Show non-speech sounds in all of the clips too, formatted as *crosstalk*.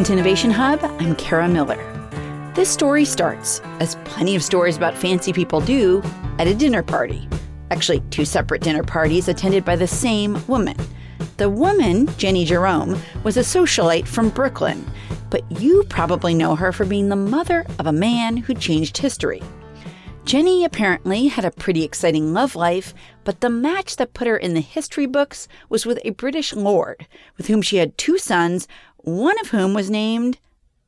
Welcome to Innovation Hub. I'm Kara Miller. This story starts, as plenty of stories about fancy people do, at a dinner party. Actually, two separate dinner parties attended by the same woman. The woman, Jenny Jerome, was a socialite from Brooklyn, but you probably know her for being the mother of a man who changed history. Jenny apparently had a pretty exciting love life, but the match that put her in the history books was with a British lord, with whom she had two sons, one of whom was named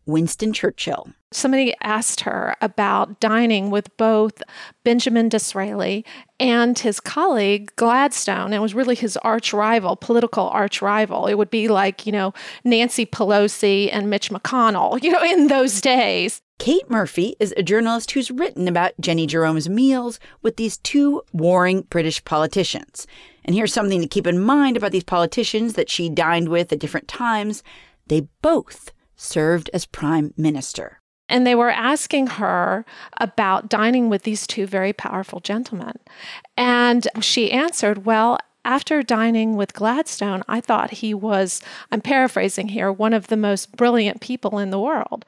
Winston Churchill. Somebody asked her about dining with both Benjamin Disraeli and his colleague Gladstone. It was really his arch rival, political arch rival. It would be like, you know, Nancy Pelosi and Mitch McConnell, *laughs* you know, in those days. Kate Murphy is a journalist who's written about Jenny Jerome's meals with these two warring British politicians. And here's something to keep in mind about these politicians that she dined with at different times. They both served as prime minister. And they were asking her about dining with these two very powerful gentlemen. And she answered, Well, after dining with Gladstone, I thought he was, I'm paraphrasing here, one of the most brilliant people in the world.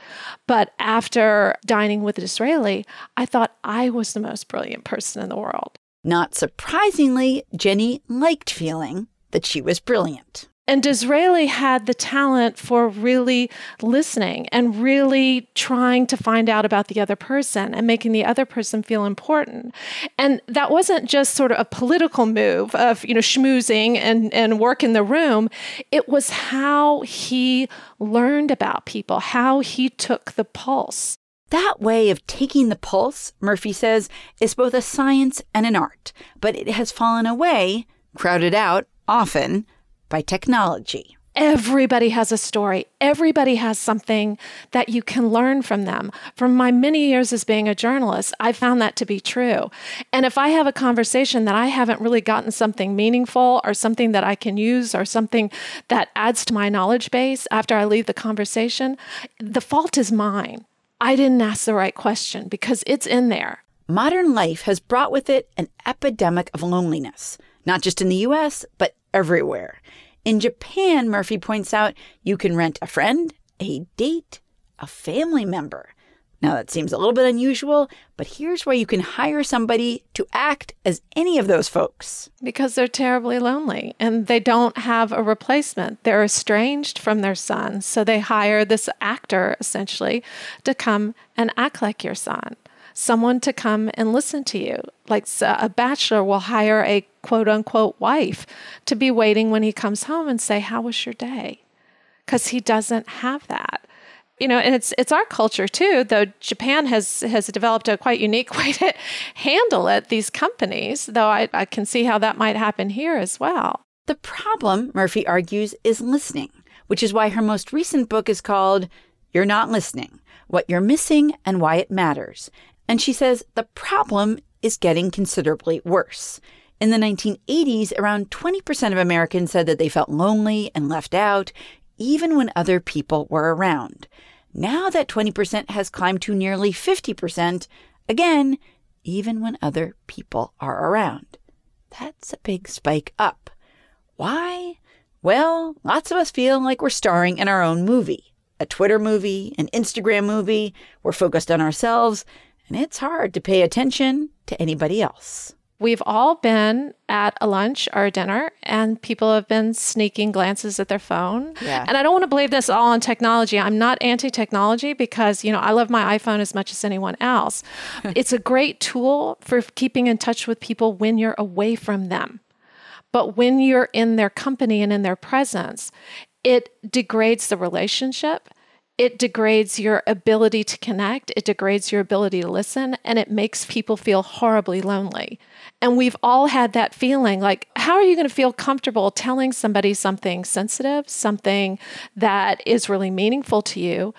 But after dining with Disraeli, I thought I was the most brilliant person in the world. Not surprisingly, Jenny liked feeling that she was brilliant. And Disraeli had the talent for really listening and really trying to find out about the other person and making the other person feel important. And that wasn't just sort of a political move of, you know, schmoozing and, and work in the room. It was how he learned about people, how he took the pulse. That way of taking the pulse, Murphy says, is both a science and an art, but it has fallen away, crowded out, often by technology. Everybody has a story. Everybody has something that you can learn from them. From my many years as being a journalist, I found that to be true. And if I have a conversation that I haven't really gotten something meaningful or something that I can use or something that adds to my knowledge base after I leave the conversation, the fault is mine. I didn't ask the right question because it's in there. Modern life has brought with it an epidemic of loneliness, not just in the US, but everywhere. In Japan, Murphy points out, you can rent a friend, a date, a family member. Now, that seems a little bit unusual, but here's where you can hire somebody to act as any of those folks. Because they're terribly lonely and they don't have a replacement. They're estranged from their son. So they hire this actor, essentially, to come and act like your son someone to come and listen to you. Like a bachelor will hire a quote unquote wife to be waiting when he comes home and say, How was your day? Because he doesn't have that. You know, and it's it's our culture too, though Japan has has developed a quite unique *laughs* way to handle it, these companies, though I, I can see how that might happen here as well. The problem, Murphy argues, is listening, which is why her most recent book is called You're Not Listening What You're Missing and Why It Matters. And she says the problem is getting considerably worse. In the 1980s, around 20% of Americans said that they felt lonely and left out, even when other people were around. Now that 20% has climbed to nearly 50%, again, even when other people are around. That's a big spike up. Why? Well, lots of us feel like we're starring in our own movie a Twitter movie, an Instagram movie. We're focused on ourselves, and it's hard to pay attention to anybody else. We've all been at a lunch or a dinner, and people have been sneaking glances at their phone. Yeah. And I don't want to blame this all on technology. I'm not anti technology because, you know, I love my iPhone as much as anyone else. *laughs* it's a great tool for keeping in touch with people when you're away from them. But when you're in their company and in their presence, it degrades the relationship it degrades your ability to connect, it degrades your ability to listen, and it makes people feel horribly lonely. And we've all had that feeling like, how are you going to feel comfortable telling somebody something sensitive, something that is really meaningful to you,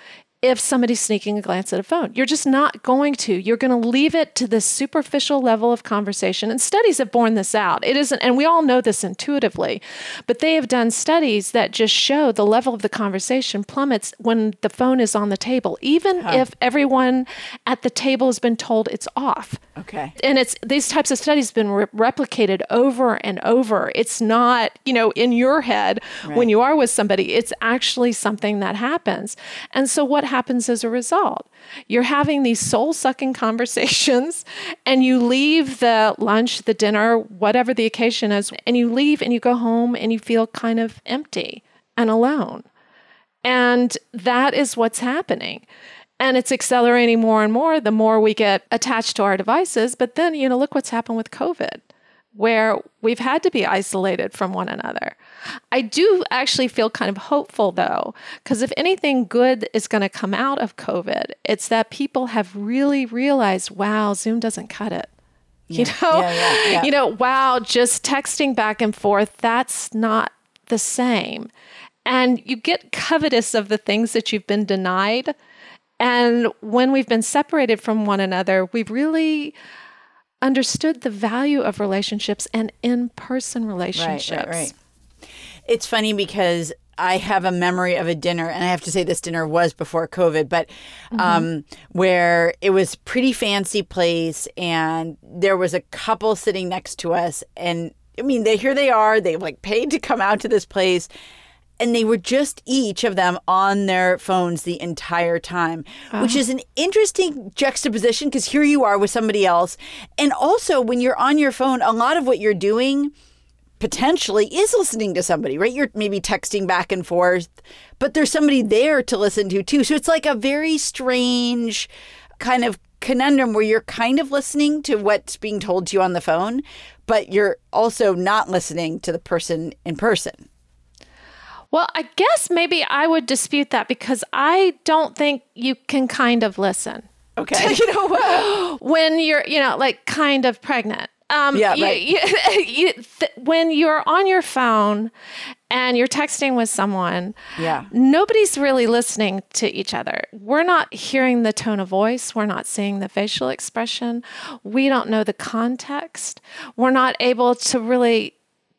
if somebody's sneaking a glance at a phone. You're just not going to. You're going to leave it to this superficial level of conversation. And studies have borne this out. It isn't, and we all know this intuitively, but they have done studies that just show the level of the conversation plummets when the phone is on the table, even huh. if everyone at the table has been told it's off. Okay. And it's these types of studies have been re- replicated over and over. It's not, you know, in your head right. when you are with somebody. It's actually something that happens. And so what happens as a result? You're having these soul sucking *laughs* conversations and you leave the lunch, the dinner, whatever the occasion is, and you leave and you go home and you feel kind of empty and alone. And that is what's happening. And it's accelerating more and more the more we get attached to our devices. But then, you know, look what's happened with COVID where we've had to be isolated from one another. I do actually feel kind of hopeful though, because if anything good is going to come out of COVID, it's that people have really realized, wow, Zoom doesn't cut it. Yeah. You know, yeah, yeah, you know, wow, just texting back and forth, that's not the same. And you get covetous of the things that you've been denied. And when we've been separated from one another, we've really understood the value of relationships and in person relationships. Right, right, right. It's funny because I have a memory of a dinner, and I have to say this dinner was before COVID, but mm-hmm. um, where it was pretty fancy place, and there was a couple sitting next to us, and I mean, they here they are, they like paid to come out to this place, and they were just each of them on their phones the entire time, uh-huh. which is an interesting juxtaposition because here you are with somebody else. And also, when you're on your phone, a lot of what you're doing potentially is listening to somebody, right? You're maybe texting back and forth, but there's somebody there to listen to too. So it's like a very strange kind of conundrum where you're kind of listening to what's being told to you on the phone, but you're also not listening to the person in person. Well, I guess maybe I would dispute that because I don't think you can kind of listen. Okay. *laughs* you know, when you're, you know, like kind of pregnant. Um, yeah, right. You, *laughs* you, th- when you're on your phone and you're texting with someone, yeah, nobody's really listening to each other. We're not hearing the tone of voice. We're not seeing the facial expression. We don't know the context. We're not able to really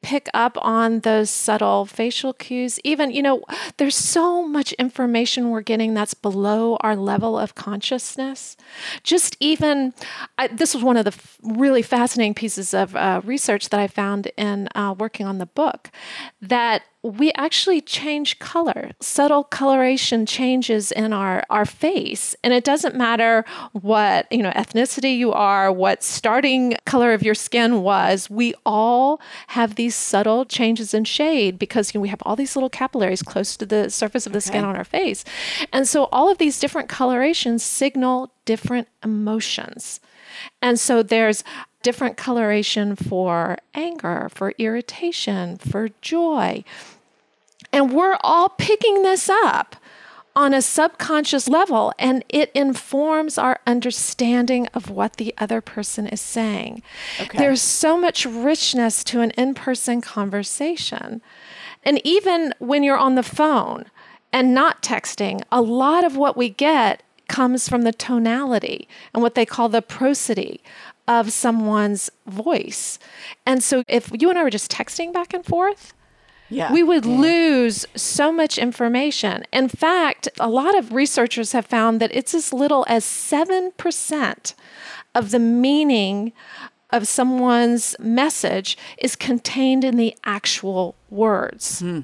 pick up on those subtle facial cues. Even, you know, there's so much information we're getting that's below our level of consciousness. Just even, I, this was one of the f- really fascinating pieces of uh, research that I found in uh, working on the book that we actually change color. Subtle coloration changes in our, our face. And it doesn't matter what, you know, ethnicity you are, what starting color of your skin was. We all have these subtle changes in shade because you know, we have all these little capillaries close to the surface of the okay. skin on our face. And so all of these different colorations signal different emotions. And so there's different coloration for anger, for irritation, for joy. And we're all picking this up on a subconscious level, and it informs our understanding of what the other person is saying. Okay. There's so much richness to an in person conversation. And even when you're on the phone and not texting, a lot of what we get comes from the tonality and what they call the prosody of someone's voice. And so if you and I were just texting back and forth, yeah. we would yeah. lose so much information. In fact, a lot of researchers have found that it's as little as 7% of the meaning of someone's message is contained in the actual words. Hmm.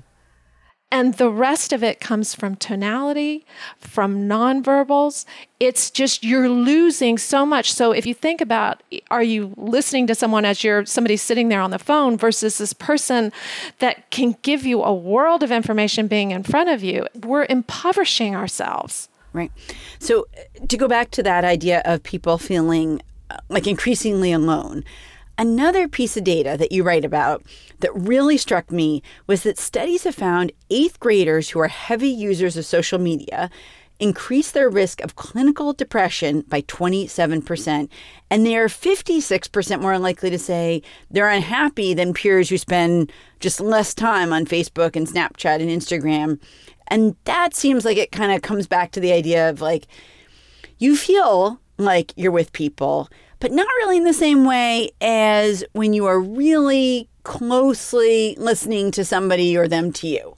And the rest of it comes from tonality, from nonverbals. It's just you're losing so much. So if you think about are you listening to someone as you're somebody sitting there on the phone versus this person that can give you a world of information being in front of you, we're impoverishing ourselves. Right. So to go back to that idea of people feeling uh, like increasingly alone, Another piece of data that you write about that really struck me was that studies have found eighth graders who are heavy users of social media increase their risk of clinical depression by 27%. And they are 56% more likely to say they're unhappy than peers who spend just less time on Facebook and Snapchat and Instagram. And that seems like it kind of comes back to the idea of like, you feel like you're with people, but not really in the same way as when you are really closely listening to somebody or them to you.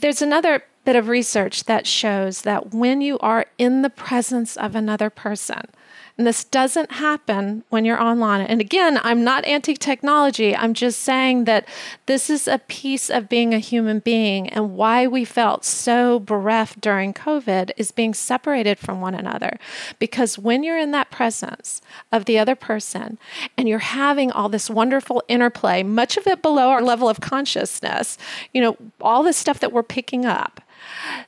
There's another bit of research that shows that when you are in the presence of another person, and this doesn't happen when you're online. And again, I'm not anti technology. I'm just saying that this is a piece of being a human being and why we felt so bereft during COVID is being separated from one another. Because when you're in that presence of the other person and you're having all this wonderful interplay, much of it below our level of consciousness, you know, all the stuff that we're picking up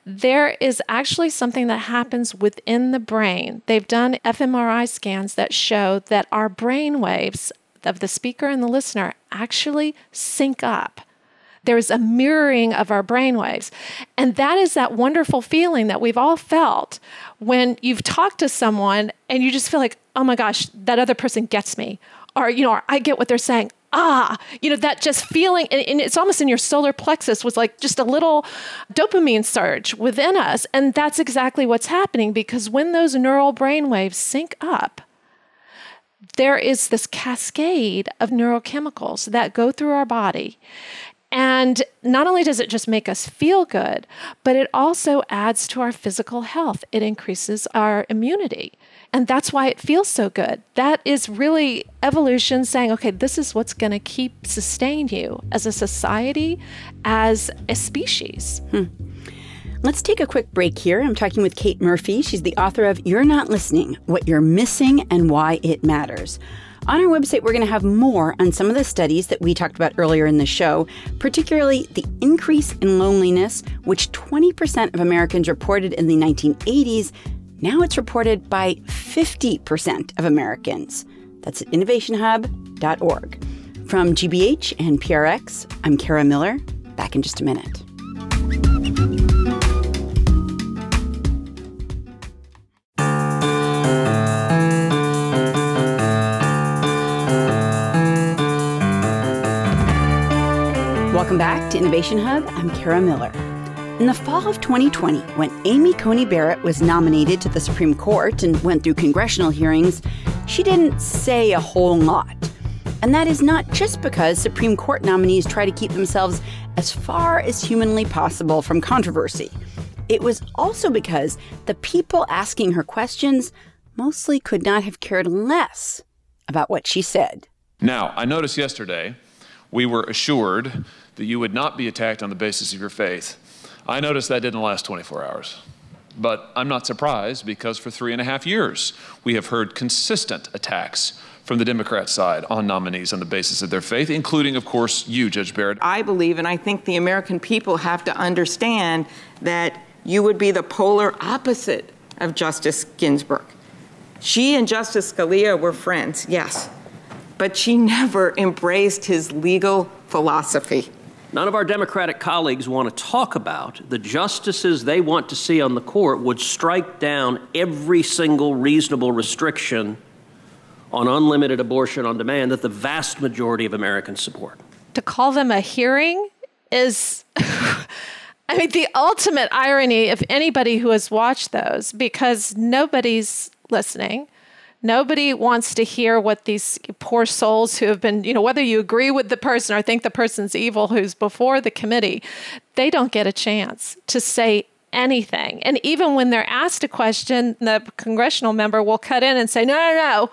there is actually something that happens within the brain. They've done fMRI scans that show that our brain waves of the speaker and the listener actually sync up. There's a mirroring of our brain waves. And that is that wonderful feeling that we've all felt when you've talked to someone and you just feel like, oh my gosh, that other person gets me. Or, you know, I get what they're saying ah, you know, that just feeling, and, and, it's almost in your solar plexus was like just a little dopamine surge within us. And that's exactly what's happening because when those neural brain waves sync up, there is this cascade of neurochemicals that go through our body. And not only does it just make us feel good, but it also adds to our physical health. It increases our immunity. And that's why it feels so good. That is really evolution saying, okay, this is what's going to keep sustain you as a society, as a species. Hmm. Let's take a quick break here. I'm talking with Kate Murphy. She's the author of You're Not Listening What You're Missing and Why It Matters. On our website, we're going to have more on some of the studies that we talked about earlier in the show, particularly the increase in loneliness, which 20% of Americans reported in the 1980s now it's reported by 50% of Americans. That's at innovationhub.org. From GBH and PRX, I'm Kara Miller. Back in just a minute. Welcome back to Innovation Hub. I'm Kara Miller. In the fall of 2020, when Amy Coney Barrett was nominated to the Supreme Court and went through congressional hearings, she didn't say a whole lot. And that is not just because Supreme Court nominees try to keep themselves as far as humanly possible from controversy. It was also because the people asking her questions mostly could not have cared less about what she said. Now, I noticed yesterday we were assured that you would not be attacked on the basis of your faith. I noticed that didn't last 24 hours. But I'm not surprised because for three and a half years, we have heard consistent attacks from the Democrat side on nominees on the basis of their faith, including, of course, you, Judge Barrett. I believe, and I think the American people have to understand that you would be the polar opposite of Justice Ginsburg. She and Justice Scalia were friends, yes, but she *laughs* never embraced his legal philosophy. None of our Democratic colleagues want to talk about the justices they want to see on the court would strike down every single reasonable restriction on unlimited abortion on demand that the vast majority of Americans support. To call them a hearing is. *laughs* I mean, the ultimate irony of anybody who has watched those, because nobody's listening. Nobody wants to hear what these poor souls who have been, you know, whether you agree with the person or think the person's evil who's before the committee, they don't get a chance to say anything. And even when they're asked a question, the congressional member will cut in and say, no, no, no.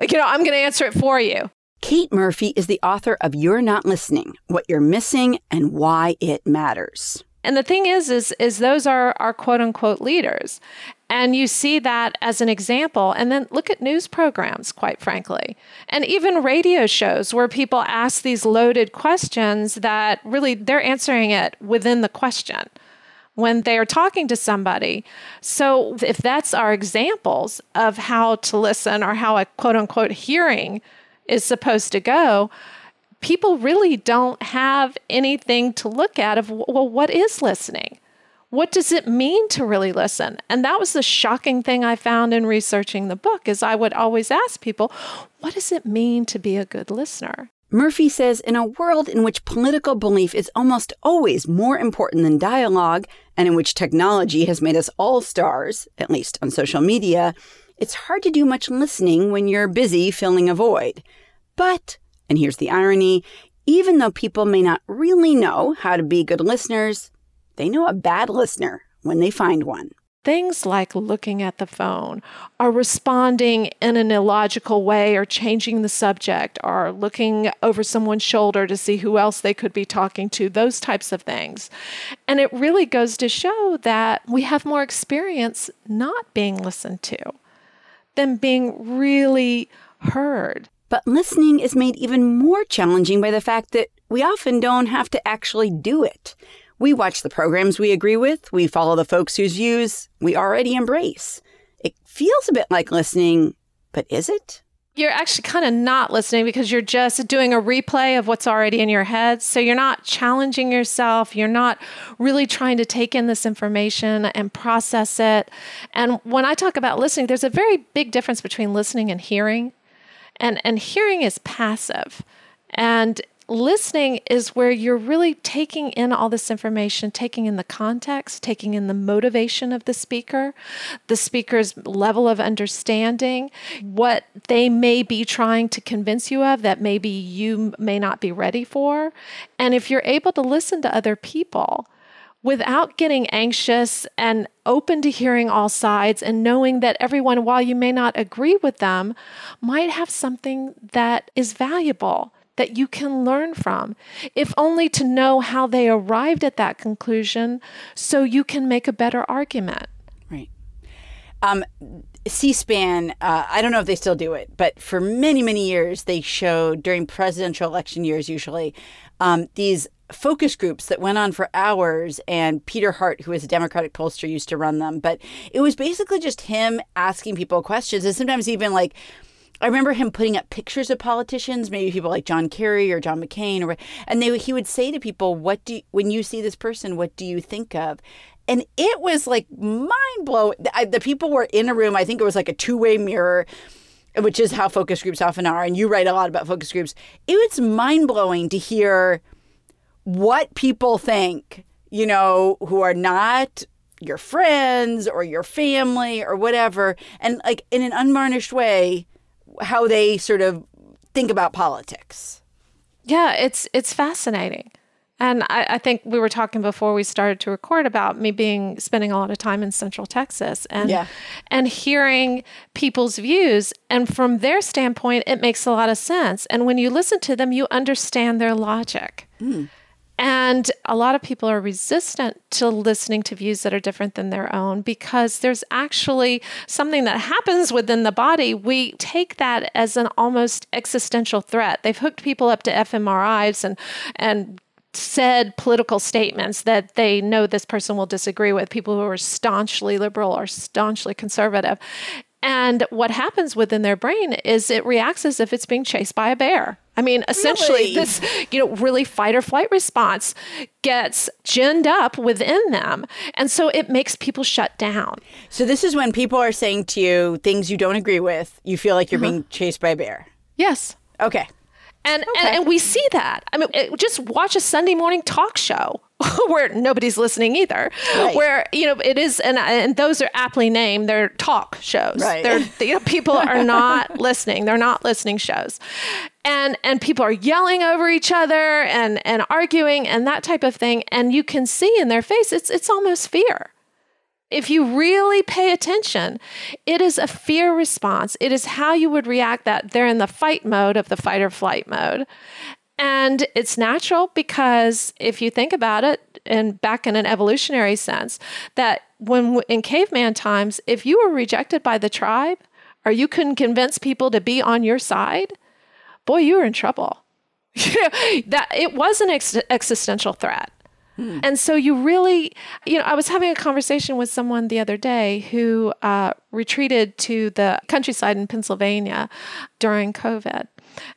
Like, you know, I'm going to answer it for you. Kate Murphy is the author of You're Not Listening What You're Missing and Why It Matters. And the thing is, is, is those are our quote unquote leaders. And you see that as an example. And then look at news programs, quite frankly, and even radio shows where people ask these loaded questions that really they're answering it within the question when they are talking to somebody. So if that's our examples of how to listen or how a quote unquote hearing is supposed to go, people really don't have anything to look at of well what is listening what does it mean to really listen? And that was the shocking thing I found in researching the book is I would always ask people, what does it mean to be a good listener? Murphy says in a world in which political belief is almost always more important than dialogue, and in which technology has made us all stars, at least on social media, it's hard to do much listening when you're busy filling a void. But, and here's the irony, even though people may not really know how to be good listeners, they know a bad listener when they find one. Things like looking at the phone, or responding in an illogical way, or changing the subject, or looking over someone's shoulder to see who else they could be talking to, those types of things. And it really goes to show that we have more experience not being listened to than being really heard. But listening is made even more challenging by the fact that we often don't have to actually do it. We watch the programs we agree with, we follow the folks whose views we already embrace. It feels a bit like listening, but is it? You're actually kind of not listening because you're just doing a replay of what's already in your head. So you're not challenging yourself. You're not really trying to take in this information and process it. And when I talk about listening, there's a very big difference between listening and hearing. And, and hearing is passive. And listening is where you're really taking in all this information, taking in the context, taking in the motivation of the speaker, the speaker's level of understanding, what they may be trying to convince you of that maybe you may not be ready for. And if you're able to listen to other people, without getting anxious and open to hearing all sides and knowing that everyone, while you may not agree with them, might have something that is valuable that you can learn from, if only to know how they arrived at that conclusion so you can make a better argument. Right. Um, C SPAN, uh, I don't know if they still do it, but for many, many years, they showed during presidential election years, usually, um, these focus groups that went on for hours and Peter Hart who is a democratic pollster used to run them but it was basically just him asking people questions and sometimes even like I remember him putting up pictures of politicians, maybe people like John Kerry or John McCain, or and they he would say to people, "What do you, when you see this person? What do you think of?" And it was like mind blowing. The people were in a room. I think it was like a two way mirror, which is how focus groups often are. And you write a lot about focus groups. It was mind blowing to hear what people think. You know, who are not your friends or your family or whatever, and like in an unvarnished way how they sort of think about politics. Yeah, it's it's fascinating. And I, I, think we were talking before we started to record about me being spending a lot of time in Central Texas and yeah. and hearing people's views. And from their standpoint, it makes a lot of sense. And when you listen to them, you understand their logic. Mm. And a lot of people are resistant to listening to views that are different than their own because there's actually something that happens within the body. We take that as an almost existential threat. They've hooked people up to fMRIs and and said political statements that they know this person will disagree with, people who are staunchly liberal or staunchly conservative. And what happens within their brain is it reacts as if it's being chased by a bear. I mean, essentially, really? this you know really fight or flight response gets ginned up within them, and so it makes people shut down. So this is when people are saying to you things you don't agree with. You feel like you're uh-huh. being chased by a bear. Yes. Okay. And, okay. and, and we see that. I mean, it, just watch a Sunday morning talk show *laughs* where nobody's listening either. Right. Where you know it is, and and those are aptly named. They're talk shows. Right. They're you know people are *laughs* not listening. They're not listening shows, and and people are yelling over each other and and arguing and that type of thing. And you can see in their face it's it's almost fear. If you really pay attention, it is a fear response. It is how you would react that they're in the fight mode of the fight or flight mode. And it's natural because if you think about it, and back in an evolutionary sense, that when in caveman times, if you were rejected by the tribe or you couldn't convince people to be on your side, boy, you were in trouble. *laughs* that it was an ex- existential threat. Hmm. And so you really, you know, I was having a conversation with someone the other day who uh, retreated to the countryside in Pennsylvania during COVID.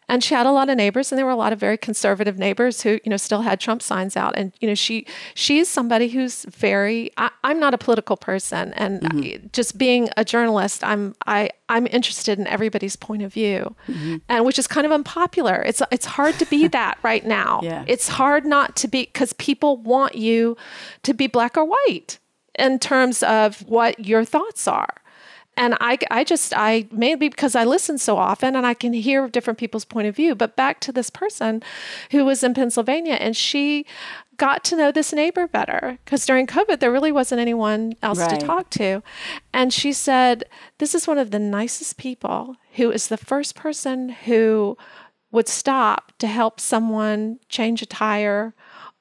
And she had a lot of neighbors and there were a lot of very conservative neighbors who you know still had trump signs out and you know she she is somebody who's very I, am not a political person and mm-hmm. just being a journalist i'm i i'm interested in everybody's point of view mm-hmm. and which is kind of unpopular it's it's hard to be *laughs* that right now yeah. it's hard not to be because people want you to be black or white in terms of what your thoughts are and I, I just i maybe because i listen so often and i can hear different people's point of view but back to this person who was in pennsylvania and she got to know this neighbor better. Because during covid there really wasn't anyone else right. to talk to. And she said this is one of the nicest people who is the first person who would stop to help someone change a tire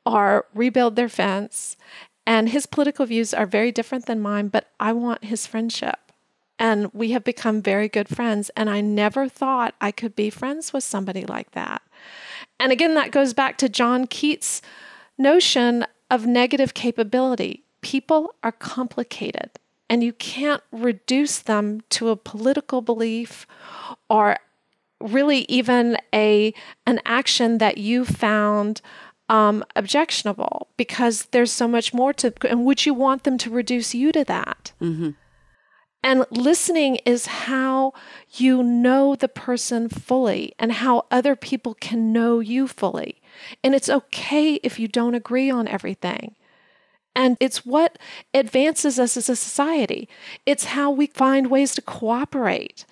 or rebuild their fence. And his political views are very different than mine but i want his friendship and we have become very good friends. And I never thought I could be friends with somebody like that. And again, that goes back to John Keats' notion of negative capability. People are complicated, and you can't reduce them to a political belief or really even a an action that you found um, objectionable because there's so much more to and would you want them to reduce you to that mm-hmm. And listening is how you know the person fully and how other people can know you fully. And it's okay if you don't agree on everything. And it's what advances us as a society. It's how we find ways to cooperate.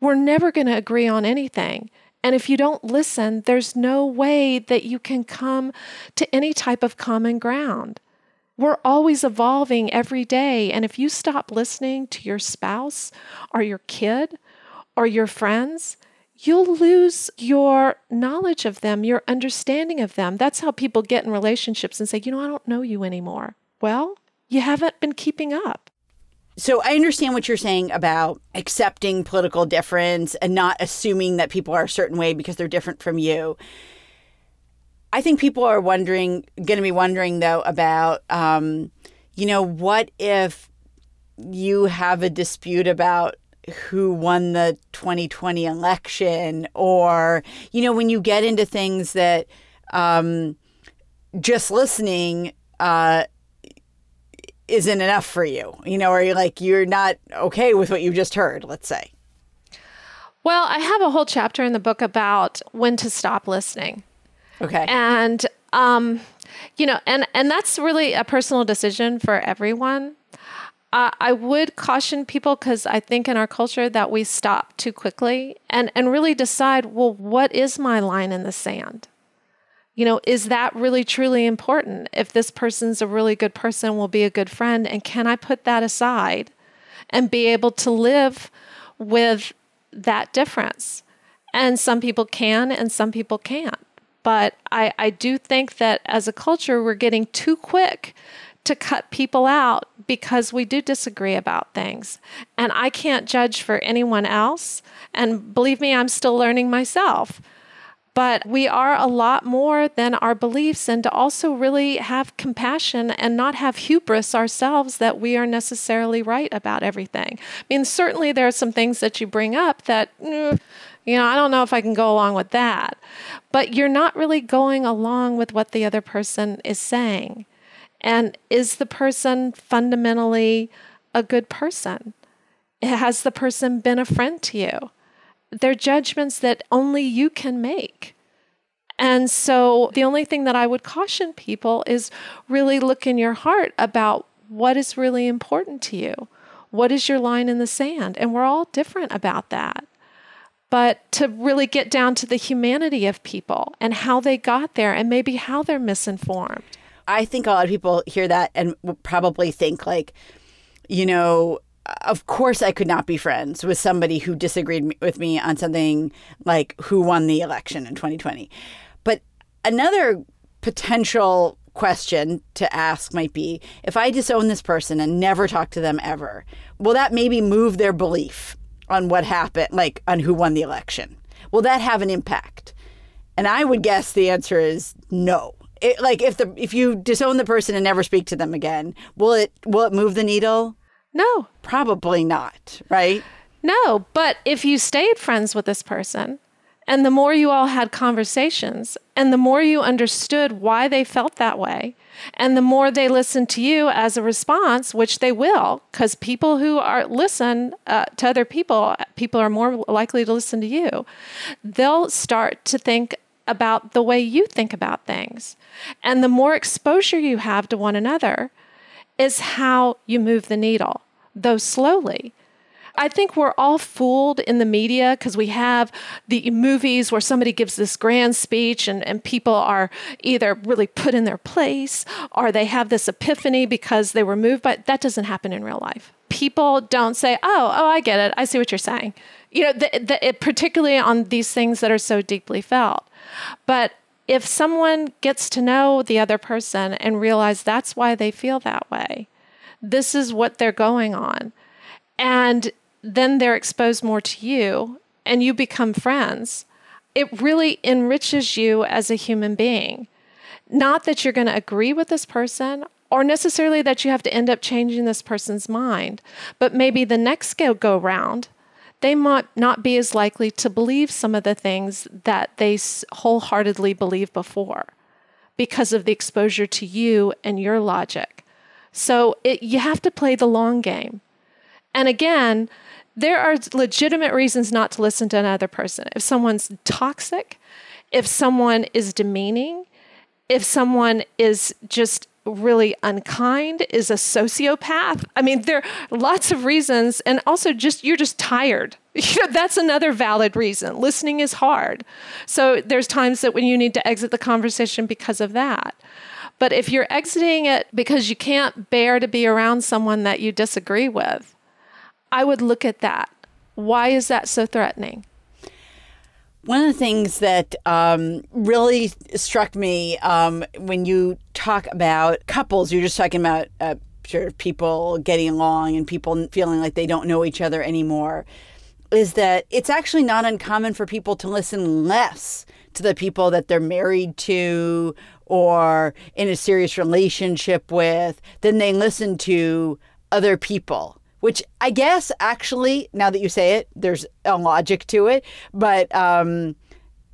We're never going to agree on anything. And if you don't listen, there's no way that you can come to any type of common ground. We're always evolving every day. And if you stop listening to your spouse or your kid or your friends, you'll lose your knowledge of them, your understanding of them. That's how people get in relationships and say, you know, I don't know you anymore. Well, you haven't been keeping up. So I understand what you're saying about accepting political difference and not assuming that people are a certain way because they're different from you. I think people are wondering, going to be wondering though about, um, you know, what if you have a dispute about who won the 2020 election, or you know, when you get into things that um, just listening uh, isn't enough for you, you know, or you're like you're not okay with what you just heard. Let's say. Well, I have a whole chapter in the book about when to stop listening. Okay. And um, you know, and and that's really a personal decision for everyone. Uh, I would caution people because I think in our culture that we stop too quickly and and really decide, well, what is my line in the sand? You know, is that really truly important? If this person's a really good person, will be a good friend, and can I put that aside and be able to live with that difference? And some people can, and some people can't. But I, I do think that as a culture, we're getting too quick to cut people out because we do disagree about things. And I can't judge for anyone else. And believe me, I'm still learning myself. But we are a lot more than our beliefs, and to also really have compassion and not have hubris ourselves that we are necessarily right about everything. I mean, certainly there are some things that you bring up that. Mm, you know, I don't know if I can go along with that. But you're not really going along with what the other person is saying. And is the person fundamentally a good person? Has the person been a friend to you? They're judgments that only you can make. And so the only thing that I would caution people is really look in your heart about what is really important to you. What is your line in the sand? And we're all different about that but to really get down to the humanity of people and how they got there and maybe how they're misinformed. I think a lot of people hear that and probably think, like, you know, of course I could not be friends with somebody who disagreed with me on something like who won the election in 2020. But another potential question to ask might be if I disown this person and never talk to them ever, will that maybe move their belief on what happened, like on who won the election. Will that have an impact? And I would guess the answer is no. It, like if the if you disown the person and never speak to them again, will it will it move the needle? No, probably not. Right? No, but if you stayed friends with this person And the more you all had conversations, and the more you understood why they felt that way, and the more they listened to you as a response, which they will, because people who are listen uh, to other people, people are more likely to listen to you. They'll start to think about the way you think about things, and the more exposure you have to one another, is how you move the needle, though slowly. I think we're all fooled in the media because we have the movies where somebody gives this grand speech and, and people are either really put in their place or they have this epiphany because they were moved by that doesn't happen in real life. People don't say, "Oh, oh, I get it. I see what you're saying." You know, the, the, it, particularly on these things that are so deeply felt. But if someone gets to know the other person and realize that's why they feel that way, this is what they're going on. And then they're exposed more to you and you become friends. It really enriches you as a human being. Not that you're going to agree with this person or necessarily that you have to end up changing this person's mind, but maybe the next go, round, they might not be as likely to believe some of the things that they wholeheartedly believed before because of the exposure to you and your logic. So it, you have to play the long game. And again, there are legitimate reasons not to listen to another person. If someone's toxic, if someone is demeaning, if someone is just really unkind, is a sociopath. I mean, there are lots of reasons. And also, just you're just tired. *laughs* You know, that's another valid reason. Listening is hard. So there's times that when you need to exit the conversation because of that. But if you're exiting it because you can't bear to be around someone that you disagree with, I would look at that. Why is that so threatening? One of the things that um, really struck me um, when you talk about couples, you're just talking about uh, of people getting along and people feeling like they don't know each other anymore, is that it's actually not uncommon for people to listen less to the people that they're married to or in a serious relationship with than they listen to other people which I guess actually, now that you say it, there's a logic to it, but um,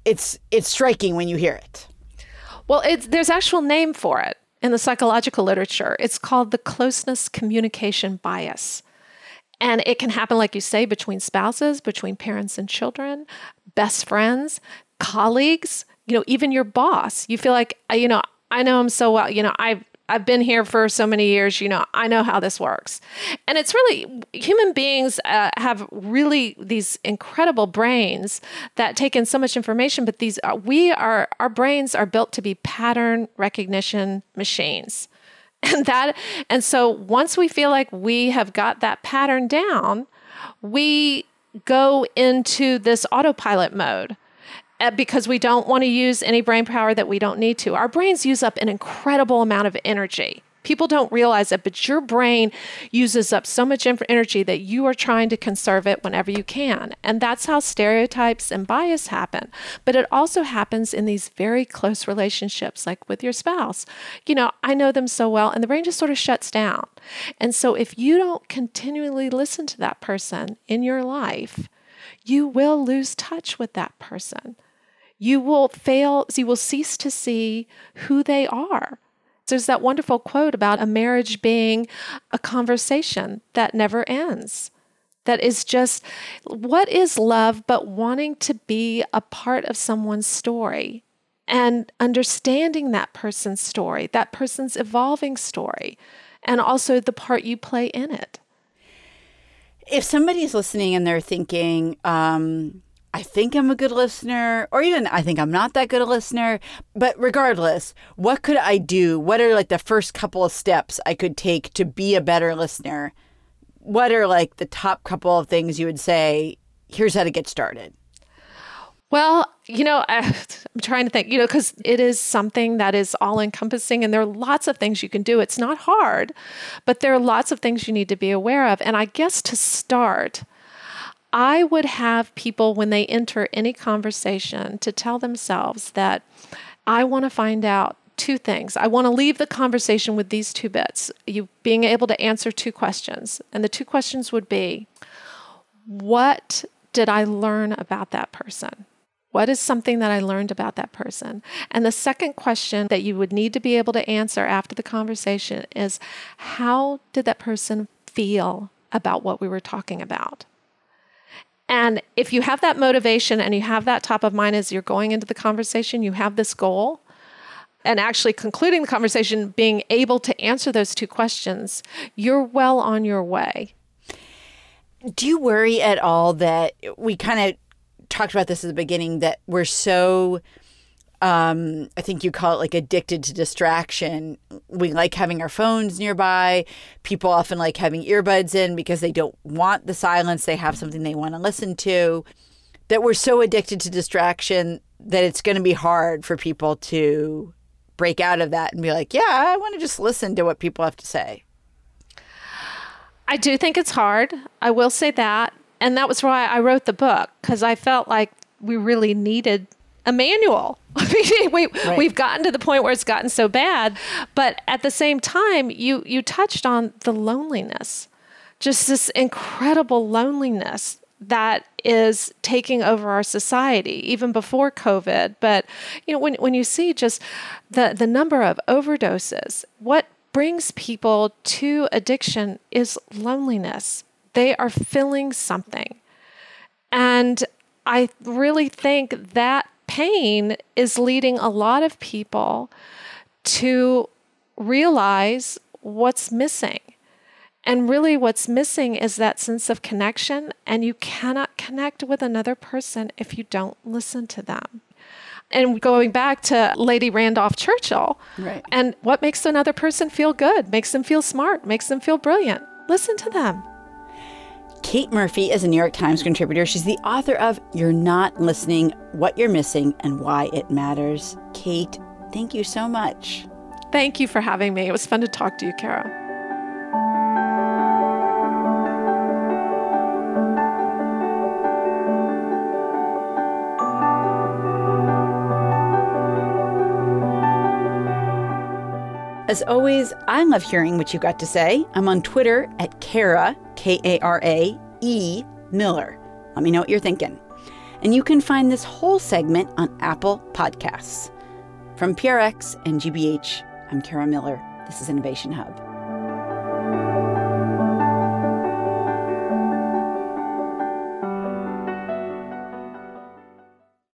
it's it's striking when you hear it. Well, it's, there's actual name for it in the psychological literature. It's called the closeness communication bias. And it can happen, like you say, between spouses, between parents and children, best friends, colleagues, you know, even your boss. You feel like, you know, I know him so well. You know, I've I've been here for so many years, you know, I know how this works. And it's really, human beings uh, have really these incredible brains that take in so much information, but these, uh, we are, our brains are built to be pattern recognition machines. *laughs* And that, and so once we feel like we have got that pattern down, we go into this autopilot mode Uh, because we don't want to use any brain power that we don't need to. Our brains use up an incredible amount of energy. People don't realize it, but your brain uses up so much energy that you are trying to conserve it whenever you can. And that's how stereotypes and bias happen. But it also happens in these very close relationships, like with your spouse. You know, I know them so well, and the brain just sort of shuts down. And so if you don't continually listen to that person in your life, you will lose touch with that person you will fail, you will cease to see who they are. There's that wonderful quote about a marriage being a conversation that never ends. That is just what is love but wanting to be a part of someone's story and understanding that person's story, that person's evolving story, and also the part you play in it. If somebody's listening and they're thinking, um, I think I'm a good listener, or even I think I'm not that good a listener. But regardless, what could I do? What are like the first couple of steps I could take to be a better listener? What are like the top couple of things you would say? Here's how to get started. Well, you know, I, am trying to think, you know, because it is something that is all encompassing and there are lots of things you can do. It's not hard, but there are lots of things you need to be aware of. And I guess to start, I would have people, when they enter any conversation, to tell themselves that I want to find out two things. I want to leave the conversation with these two bits. You being able to answer two questions. And the two questions would be what did I learn about that person? What is something that I learned about that person? And the second question that you would need to be able to answer after the conversation is how did that person feel about what we were talking about? And if you have that motivation and you have that top of mind as you're going into the conversation, you have this goal, and actually concluding the conversation, being able to answer those two questions, you're well on your way. Do you worry at all that we kind of talked about this at the beginning that we're so um, I think you call it like addicted to distraction. We like having our phones nearby. People often like having earbuds in because they don't want the silence. They have something they want to listen to. That we're so addicted to distraction that it's going to be hard for people to break out of that and be like, yeah, I want to just listen to what people have to say. I do think it's hard. I will say that. And that was why I wrote the book because I felt like we really needed a manual. *laughs* we, right. we've gotten to the point where it's gotten so bad. But at the same time, you, you touched on the loneliness, just this incredible loneliness that is taking over our society even before covid but you know when, when you see just the the number of overdoses what brings people to addiction is loneliness they are feeling something and i really think that pain is leading a lot of people to realize what's missing. And really, what's missing is that sense of connection, and you cannot connect with another person if you don't listen to them. And going back to Lady Randolph Churchill, right. and what makes another person feel good, makes them feel smart, makes them feel brilliant. Listen to them. Kate Murphy is a New York Times contributor. She's the author of You're Not Listening What You're Missing and Why It Matters. Kate, thank you so much. Thank you for having me. It was fun to talk to you, Kara. As always, I love hearing what you got to say. I'm on Twitter at Kara, K A R A E Miller. Let me know what you're thinking. And you can find this whole segment on Apple Podcasts. From PRX and GBH, I'm Kara Miller. This is Innovation Hub.